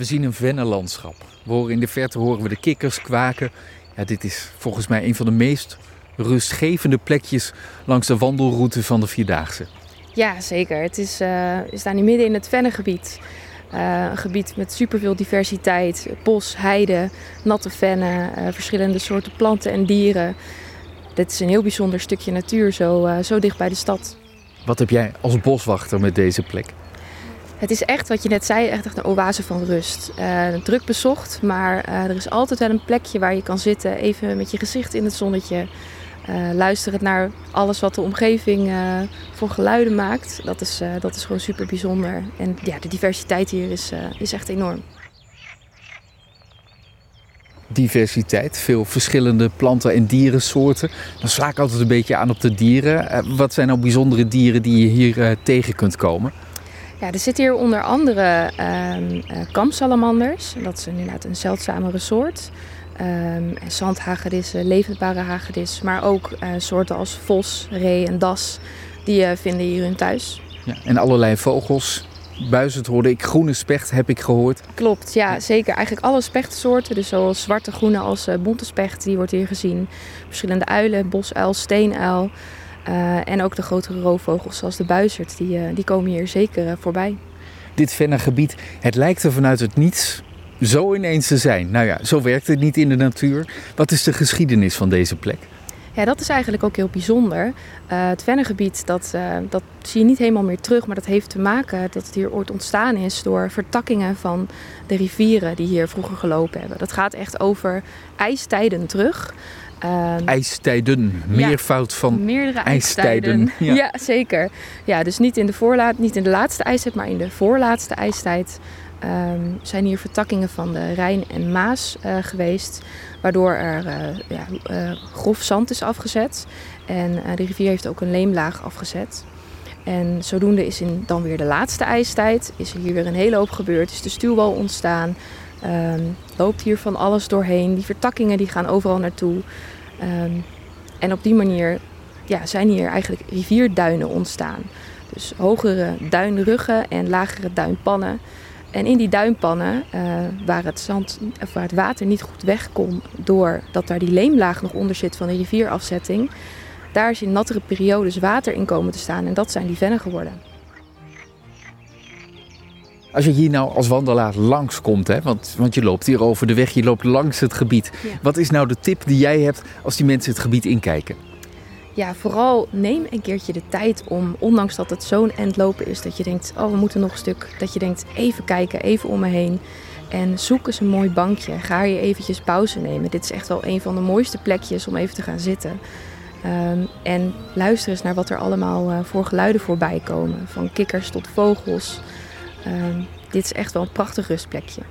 We zien een vennenlandschap. We horen in de verte horen we de kikkers kwaken. Ja, dit is volgens mij een van de meest rustgevende plekjes langs de wandelroute van de Vierdaagse. Ja, zeker. Het is, uh, we staan nu midden in het vennengebied. Uh, een gebied met superveel diversiteit. Bos, heide, natte vennen, uh, verschillende soorten planten en dieren. Dit is een heel bijzonder stukje natuur, zo, zo dicht bij de stad. Wat heb jij als boswachter met deze plek? Het is echt, wat je net zei, echt, een oase van rust. Uh, druk bezocht, maar uh, er is altijd wel een plekje waar je kan zitten. Even met je gezicht in het zonnetje. Uh, luisterend naar alles wat de omgeving voor geluiden maakt. Dat is, dat is gewoon super bijzonder. En ja, de diversiteit hier is, is echt enorm. Diversiteit, veel verschillende planten- en dierensoorten. Dan sla ik altijd een beetje aan op de dieren. wat zijn nou bijzondere dieren die je hier tegen kunt komen? Ja, er zitten hier onder andere um, kampsalamanders. Dat is inderdaad een zeldzamere soort. Um, zandhagedissen, levendbare hagedis. Maar ook uh, soorten als vos, ree en das. Die uh, vinden hier hun thuis. Ja, en allerlei vogels. Buizend hoorde ik, groene specht heb ik gehoord. Klopt, ja, zeker. Eigenlijk alle spechtsoorten, dus zowel zwarte, groene als uh, bonte specht, die wordt hier gezien. Verschillende uilen, bosuil, steenuil. Uh, en ook de grotere roofvogels zoals de buizerd, die, uh, die komen hier zeker uh, voorbij. Dit vennengebied, het lijkt er vanuit het niets zo ineens te zijn. Nou ja, zo werkt het niet in de natuur. Wat is de geschiedenis van deze plek? Ja, dat is eigenlijk ook heel bijzonder. het vennengebied, dat, dat zie je niet helemaal meer terug. Maar dat heeft te maken dat het hier ooit ontstaan is door vertakkingen van de rivieren die hier vroeger gelopen hebben. Dat gaat echt over ijstijden terug. Uh, ijstijden, meervoud ja, van meerdere ijstijden. ijstijden. Ja. ja. zeker. Ja, dus niet in, de voorlaat, niet in de laatste ijstijd, maar in de voorlaatste ijstijd um, zijn hier vertakkingen van de Rijn en Maas uh, geweest. Waardoor er uh, ja, uh, grof zand is afgezet. En de rivier heeft ook een leemlaag afgezet. En zodoende is in dan weer de laatste ijstijd, is er hier weer een hele hoop gebeurd. Is de stuwwal ontstaan. Um, loopt hier van alles doorheen. Die vertakkingen die gaan overal naartoe. Um, en op die manier ja, zijn hier eigenlijk rivierduinen ontstaan. Dus hogere duinruggen en lagere duinpannen. En in die duinpannen, uh, waar, het zand, of waar het water niet goed weg kon, doordat daar die leemlaag nog onder zit van de rivierafzetting, daar is in nattere periodes water in komen te staan. En dat zijn die vennen geworden. Als je hier nou als wandelaar langskomt, hè, want, want je loopt hier over de weg, je loopt langs het gebied. Ja. Wat is nou de tip die jij hebt als die mensen het gebied inkijken? Ja, vooral neem een keertje de tijd om, ondanks dat het zo'n endlopen is, dat je denkt, oh we moeten nog een stuk. Dat je denkt, even kijken, even om me heen. En zoek eens een mooi bankje. Ga je eventjes pauze nemen. Dit is echt wel een van de mooiste plekjes om even te gaan zitten. Um, en luister eens naar wat er allemaal uh, voor geluiden voorbij komen. Van kikkers tot vogels. Um, dit is echt wel een prachtig rustplekje.